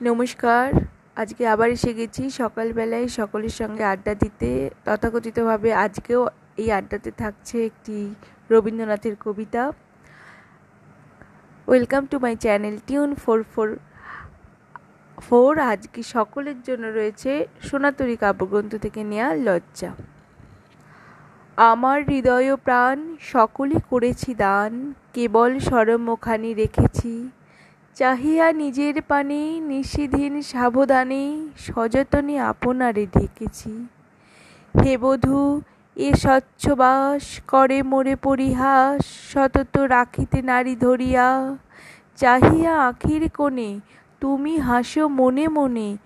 নমস্কার। আজকে আবার এসে গেছি সকালবেলায় সকলের সঙ্গে আড্ডা দিতে। তথাকথিতভাবে আজকেও এই আড্ডাতে থাকছে একটি রবীন্দ্রনাথের কবিতা। Welcome to my channel tune four four four আজকে সকলের জন্য রয়েছে সোনাতরি কাব্যগ্রন্থ থেকে নেয়া লজ্জা। আমার হৃদয় প্রাণ, সকলই করেছি দান, কেবল সরমখানি রেখেছি। চাহিয়া নিজের পানে নিষিধীন সাবধানে সযতনে আপনারে ঢেকেছি হে বধূ, এ স্বচ্ছবাস করে মোরে পরিহাস, সতত রাখিতে নারী ধরিয়া। চাহিয়া আখির কোণে, তুমি হাসো মনে মনে,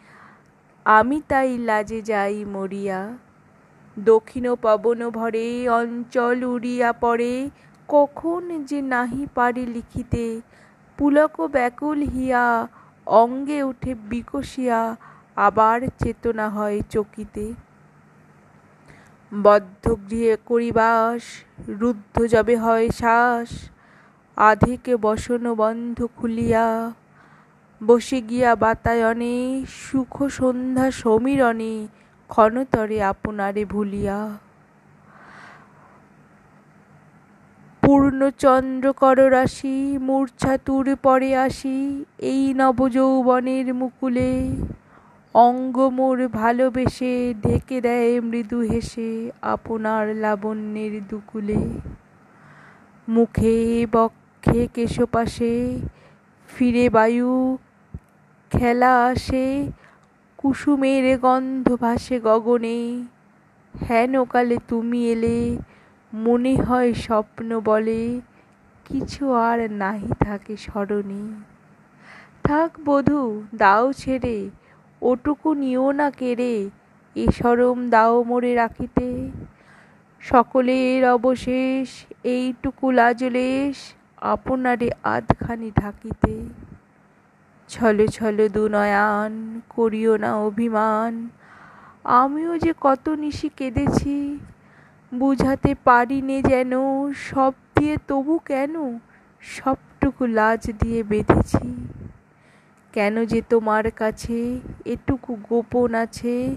আমি তাই লাজে যাই মরিয়া। দক্ষিণ পবন ভরে অঞ্চল উড়িয়া পড়ে, কখন যে নাহি পারে লিখিতে পুলক ব্যাকুল হিয়া, অঙ্গে উঠে বিকশিয়া, আবার চেতনা হয় চকিতে। বদ্ধ গৃহে করিবাস, রুদ্ধ যবে হয় শ্বাস, আধিকে বসন বন্ধ খুলিয়া, বসে গিয়া বাতায়নে, সুখ সন্ধ্যা সমীরণে, ক্ষণতরে আপনারে ভুলিয়া। পূর্ণচন্দ্র কররাশি মূর্ছা তুর পরে আসি এই নবযৌবনের মুকুলে। অঙ্গ মোর ভালোবেসে ঢেকে দেয় মৃদু হেসে আপনার লাবণ্যের দুকুলে। মুখে বক্ষে কেশপাশে ফিরে বায়ু খেলা আসে, কুসুমের গন্ধ ভাসে গগনে। হেন কালে তুমি এলে মনে হয় স্বপ্ন বলে, কিছু আর নাহি থাকে স্মরণে। থাক বধূ, দাও ছেড়ে, ওটুকু নিও না কেড়ে, এ সরম দাও মোরে রাখিতে। সকলের অবশেষ এইটুকু লাজলেশ আপনারে আধখানি ঢাকিতে। ছলে ছলে দুনয়ান, করিও না অভিমান। আমিও যে কত নিশি কেঁদেছি বুঝাতে পারি নে যেন, সব দিয়ে তবু কেন? সবটুকু লাজ দিয়ে বেঁধেছি। কেন যে তোমার কাছে এটুকু গোপন আছে,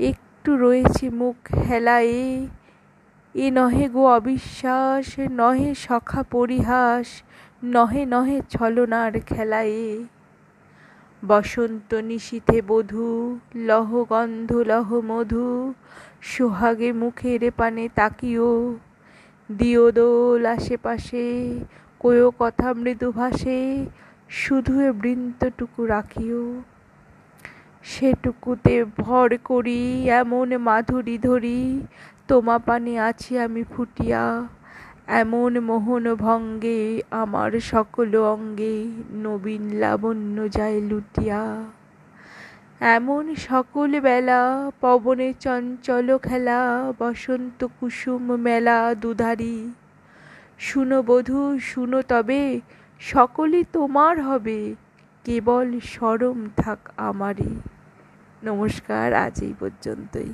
একটু রয়েছে মুখ হেলায়ে। এ নহে গো অবিশ্বাস, নহে সখা পরিহাস, নহে নহে ছলনার খেলায়ে। বসন্ত নিশীথে বধূ, লহ গন্ধ, লহ মধু, সোহাগে মুখের পানে তাকিও। দিও দোল আশেপাশে, কোয়ো কথা মৃদু ভাসে শুধু এ বৃন্তটুকু রাখিও। সেটুকুতে ভর করি, এমন মাধুরী ধরি, তোমা পানে আছি আমি ফুটিয়া। এমন মোহন ভঙ্গে আমার সকল অঙ্গে নবীন লাবণ্য যায় লুটিয়া। এমন সকল বেলা পবনে চঞ্চল খেলা, বসন্ত কুসুম মেলা দুধারি। শুনো বধূ, শুনো তবে, সকলই তোমার হবে, কেবল সরম থাক আমারই। নমস্কার, আজ এই পর্যন্তই।